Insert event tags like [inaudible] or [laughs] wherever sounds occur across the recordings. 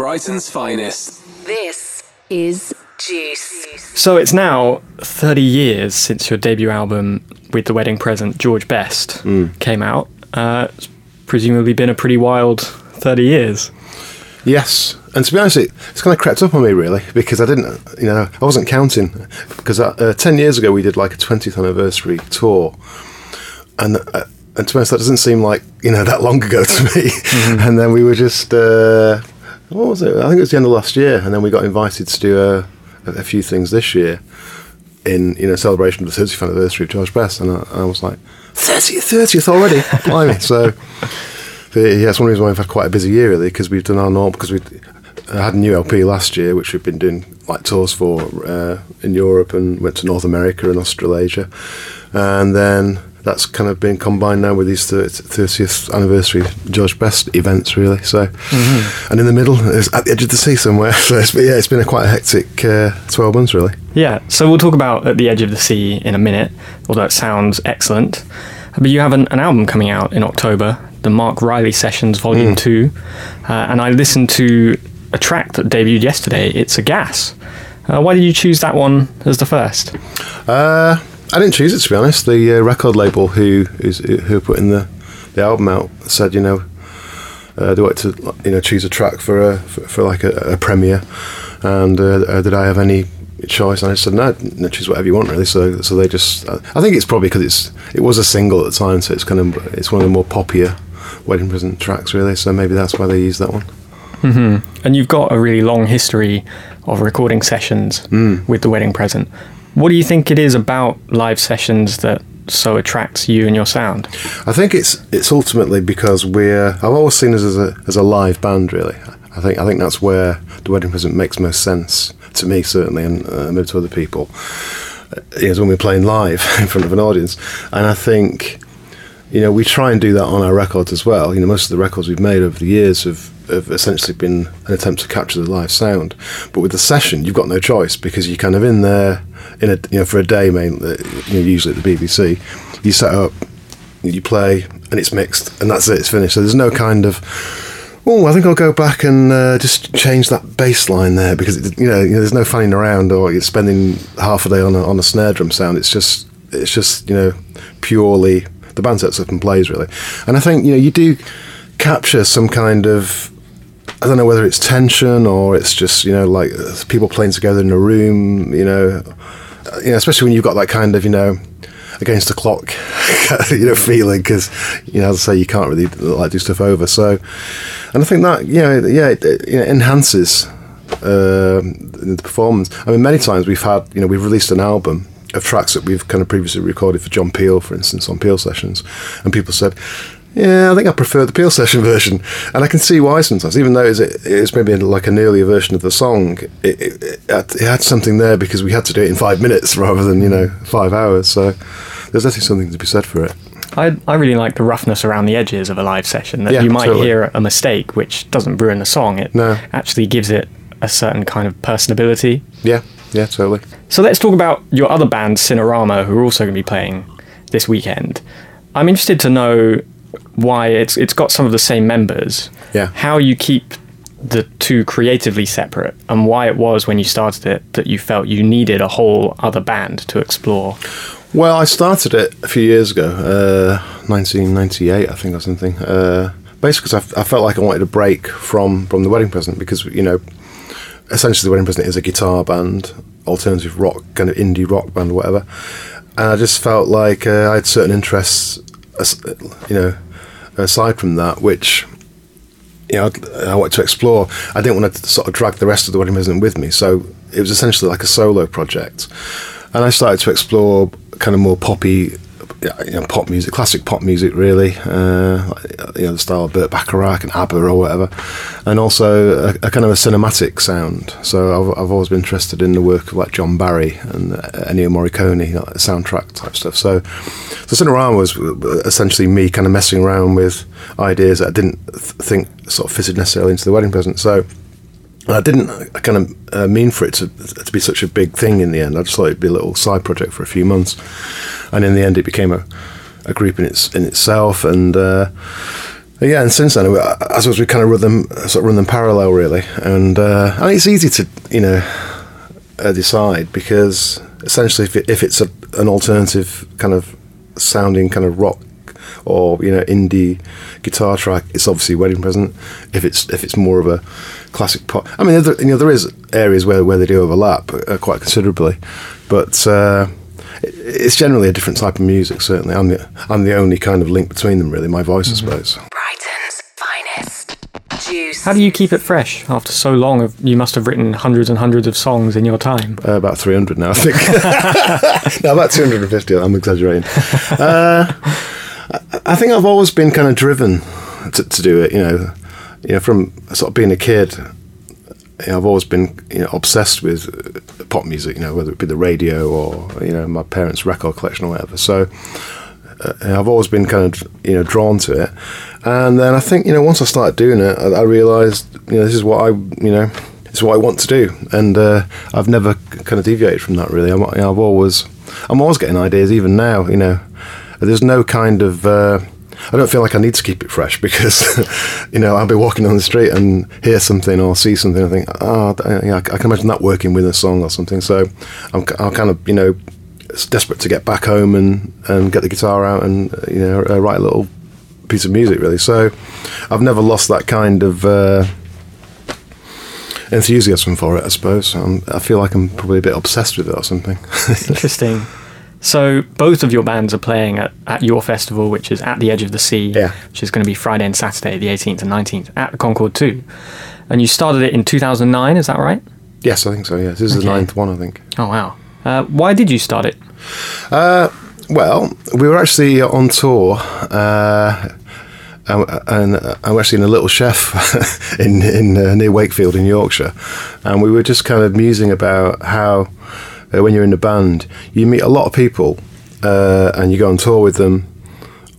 Brighton's finest. This is Juice. So it's now 30 years since your debut album with the wedding present, George Best, came out. Uh, it's presumably been a pretty wild 30 years. Yes, and to be honest, it, it's kind of crept up on me really because I didn't, you know, I wasn't counting because uh, uh, ten years ago we did like a 20th anniversary tour, and uh, and to be honest, that doesn't seem like you know that long ago to [laughs] me. And then we were just, uh, what was it? I think it was the end of last year, and then we got invited to do a, a few things this year in you know celebration of the 30th anniversary of George Best, and I, I was like, 30th, 30th already, [laughs] blimey! So. Yeah, it's one reason why we've had quite a busy year really because we've done our normal because we had a new LP last year which we've been doing like tours for uh, in Europe and went to North America and Australasia, and then that's kind of been combined now with these 30th anniversary George Best events really. So, and in the middle is at the edge of the sea somewhere. [laughs] So it's, yeah, it's been a quite a hectic uh, 12 months really. Yeah, so we'll talk about At the Edge of the Sea in a minute, although it sounds excellent. But you have an, an album coming out in October, the Marc Riley Sessions Volume 2. Uh, and I listened to a track that debuted yesterday, It's a Gas. Uh, why did you choose that one as the first? Uh, I didn't choose it to be honest. The uh, record label who who's, who put in the, the album out said, you know, uh, they wanted to you know choose a track for a for, for like a, a premiere, and uh, uh, did I have any choice? And I said no, no, choose whatever you want really. So so they just uh, I think it's probably because it's it was a single at the time, so it's kind of it's one of the more popular wedding present tracks really. So maybe that's why they used that one. And you've got a really long history of recording sessions with the wedding present. What do you think it is about live sessions that so attracts you and your sound? I think it's it's ultimately because we're I've always seen us as a as a live band really. I think I think that's where the wedding present makes most sense to me certainly and uh, maybe to other people. Uh, Is when we're playing live [laughs] in front of an audience, and I think you know we try and do that on our records as well. You know most of the records we've made over the years have have essentially been an attempt to capture the live sound, but with the session you've got no choice because you're kind of in there in a you know for a day mainly you know, usually at the BBC you set up you play and it's mixed and that's it it's finished. So there's no kind of oh I think I'll go back and uh, just change that bass line there because it, you, know, you know there's no fanning around or you're spending half a day on a, on a snare drum sound. It's just it's just you know purely the band sets up and plays really. And I think you know you do capture some kind of I don't know whether it's tension or it's just you know like uh, people playing together in a room. You know, Uh, you know, especially when you've got that kind of you know against the clock, [laughs] you know, feeling because you know, as I say, you can't really like do stuff over. So, and I think that you know, yeah, it, it, enhances um the performance. I mean, many times we've had you know we've released an album of tracks that we've kind of previously recorded for John Peel, for instance, on Peel sessions, and people said. Yeah, I think I prefer the Peel session version, and I can see why sometimes. Even though it's, it's maybe like an earlier version of the song, it, it, it, had, something there because we had to do it in five minutes [laughs] rather than you know five hours. So there's definitely something to be said for it. I, I really like the roughness around the edges of a live session. That Yeah, you might totally. hear a mistake which doesn't ruin the song. It No. actually gives it a certain kind of personability. Yeah, yeah, totally. So let's talk about your other band, Cinerama, who are also going to be playing this weekend. I'm interested to know why it's it's got some of the same members. Yeah. How you keep the two creatively separate, and why it was when you started it that you felt you needed a whole other band to explore. Well, I started it a few years ago, uh, 1998, I think, or something. Uh, basically, 'cause I, I felt like I wanted a break from from the wedding present because you know, essentially, the wedding present is a guitar band, alternative rock, kind of indie rock band, or whatever. And I just felt like uh, I had certain interests, you know, aside from that, which you know, I wanted to explore. I didn't want to sort of drag the rest of the wedding present with me, so it was essentially like a solo project. And I started to explore kind of more poppy, you know, pop music, classic pop music, really. Uh, you know, the style of Burt Bacharach and ABBA or whatever, and also a, a kind of a cinematic sound. So I've, I've always been interested in the work of like John Barry and Ennio Morricone, you know, soundtrack type stuff. So, so Cinerama was essentially me kind of messing around with ideas that I didn't th- think sort of fitted necessarily into the wedding present. So. And I didn't kind of uh, mean for it to, to be such a big thing in the end. I just thought it'd be a little side project for a few months, and in the end, it became a, a group in its in itself. And uh, Yeah, and since then, I suppose we kind of run them, sort of run them parallel, really. And uh, mean, it's easy to, you know, uh, decide because essentially, if, it, if it's a, an alternative kind of sounding kind of rock or you know indie guitar track, it's obviously wedding present. If it's if it's more of a classic pop, I mean, there, you know, there is areas where where they do overlap uh, quite considerably, but. Uh, it- it's generally a different type of music. Certainly, I'm the I'm the only kind of link between them. Really, my voice, I suppose. Brighton's finest. Juice. How do you keep it fresh after so long? Of, you must have written hundreds and hundreds of songs in your time. Uh, about 300 now, I think. [laughs] no, about 250. I'm exaggerating. Uh, I- I think I've always been kind of driven to, to do it. You know, you know, from sort of being a kid, you know, I've always been you know obsessed with uh, pop music. You know, whether it be the radio or you know my parents' record collection or whatever. So. Uh, I've always been kind of you know drawn to it, and then I think you know once I started doing it, I, I realised you know this is what I you know is what I want to do, and uh, I've never kind of deviated from that really. I'm, you know, I've always I'm always getting ideas, even now. You know, there's no kind of uh, I don't feel like I need to keep it fresh [laughs] because you know I'll be walking on the street and hear something or see something. and think, oh, yeah, I can imagine that working with a song or something. So I'm, I'm kind of you know desperate to get back home and, and get the guitar out and uh, you know uh, write a little piece of music really. So I've never lost that kind of uh, enthusiasm for it. I suppose um, I feel like I'm probably a bit obsessed with it or something. [laughs] Interesting. So both of your bands are playing at, at your festival, which is at the Edge of the Sea, Yeah. which is going to be Friday and Saturday, the 18th and 19th, at the Concorde 2. And you started it in 2009, is that right? yes, I think so. Yeah, this is the ninth one. I think. Oh, wow. Uh, why did you start it? Well, we were actually on tour, uh, and, and I'm actually in a little chef [laughs] in, in uh, near Wakefield in Yorkshire, and we were just kind of musing about how uh, when you're in a band, you meet a lot of people, uh, and you go on tour with them,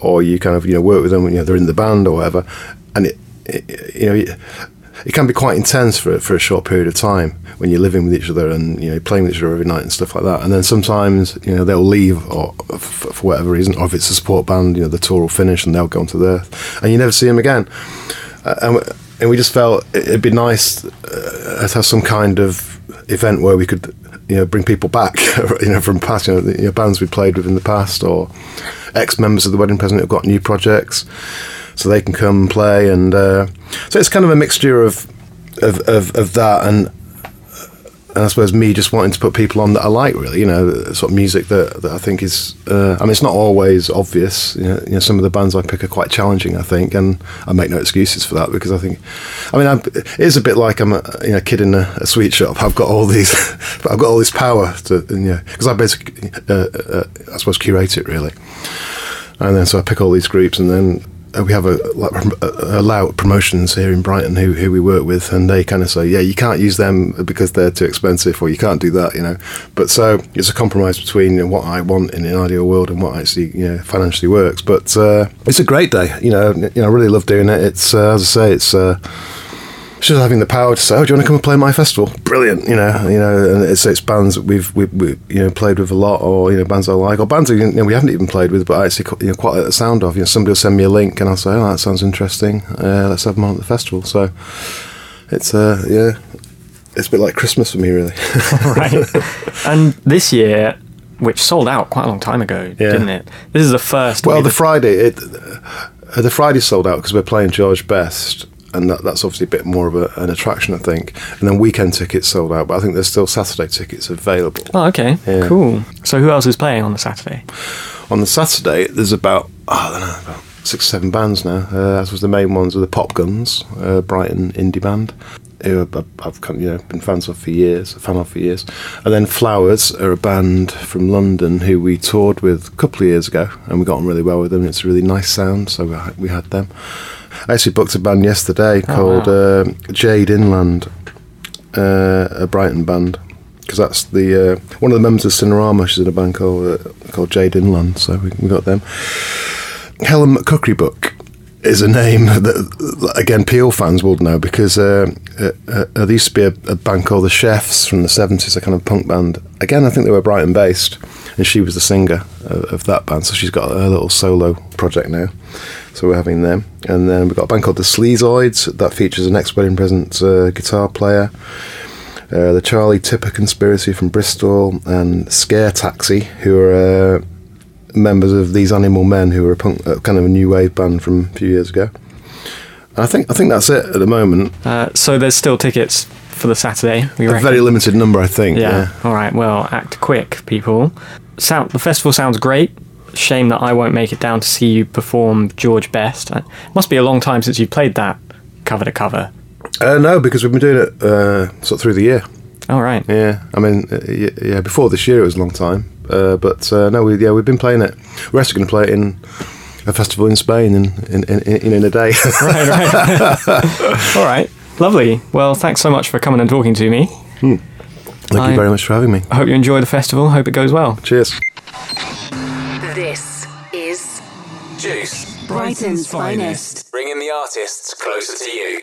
or you kind of you know work with them when you know, they're in the band or whatever, and it, it you know. It, it can be quite intense for for a short period of time when you're living with each other and you know playing with each other every night and stuff like that. And then sometimes you know they'll leave or f- for whatever reason, or if it's a support band, you know the tour will finish and they'll go on to their, and you never see them again. Uh, and, we- and we just felt it- it'd be nice uh, to have some kind of event where we could you know bring people back [laughs] you know from past you know, the, you know bands we played with in the past or ex members of the wedding present who've got new projects so they can come play. And uh, so it's kind of a mixture of of, of, of that and and I suppose me just wanting to put people on that I like, really, you know, sort of music that, that I think is. Uh, I mean, it's not always obvious. You know, you know, some of the bands I pick are quite challenging, I think, and I make no excuses for that because I think, I mean, I'm, it is a bit like I'm a you know, kid in a, a sweet shop. I've got all these, but [laughs] I've got all this power to, and, yeah, because I basically, uh, uh, I suppose, curate it really, and then so I pick all these groups, and then uh, we have a, a, a loud promotions here in Brighton who, who we work with, and they kind of say, yeah, you can't use them because they're too expensive, or you can't do that, you know. But so it's a compromise between what I want in an ideal world and what actually you know financially works. But uh, it's a great day, you know. You know, I really love doing it. It's uh, as I say, it's. Just having the power to say, "Oh, do you want to come and play my festival?" Brilliant, you know, you know, and it's, it's bands that we've we, we, you know played with a lot, or you know bands I like, or bands that, you know, we haven't even played with, but I actually you know, quite like the sound of. You know, somebody will send me a link, and I'll say, "Oh, that sounds interesting. Uh, let's have them on at the festival." So it's uh, yeah, it's a bit like Christmas for me, really. [laughs] right. and this year, which sold out quite a long time ago, Yeah. didn't it? This is the first. well, the Friday, it uh, the Friday sold out because we're playing George Best. And that, that's obviously a bit more of a, an attraction, I think. And then weekend tickets sold out, but I think there's still Saturday tickets available. oh, okay, Yeah. cool. So who else is playing on the Saturday? On the Saturday, there's about oh, I don't know about six, seven bands now. Uh, as was the main ones are the Popguns, uh, Brighton indie band, who I've, of, you know been fans of for years, a fan of for years. And then Flowers are a band from London who we toured with a couple of years ago, and we got on really well with them. It's a really nice sound, so we had them. I actually booked a band yesterday called wow. uh, Jade Inland, uh, a Brighton band. Because that's the uh, one of the members of Cinerama. She's in a band called uh, called Jade Inland, so we, we got them. Helen McCookerybook is a name that again Peel fans will know because uh, uh, uh, there used to be a, a band called the Chefs from the seventies, a kind of punk band. Again, I think they were Brighton based, and she was the singer of, of that band. So she's got a little solo project now. So we're having them, and then we've got a band called the Sleazoids that features an ex-wedding present uh, guitar player. Uh, the Charlie Tipper Conspiracy from Bristol and Scare Taxi, who are uh, members of these Animal Men, who are a punk, uh, kind of a new wave band from a few years ago. And I think I think that's it at the moment. Uh, so there's still tickets for the Saturday. We A reckon. very limited number, I think. Yeah. Yeah. All right. Well, act quick, people. Sound. The festival sounds great. Shame that I won't make it down to see you perform George Best. It must be a long time since you played that cover to cover. Uh, no, because we've been doing it uh, sort of through the year. All right. Yeah, I mean, uh, yeah. Before this year, it was a long time, uh, but uh, no, we yeah, we've been playing it. We're actually going to play it in a festival in Spain in in, in, in, in a day. [laughs] right, right. [laughs] All right. Lovely. Well, thanks so much for coming and talking to me. Thank I- you very much for having me. I hope you enjoy the festival. Hope it goes well. Cheers. This is Juice, Brighton's finest. bringing the artists closer to you.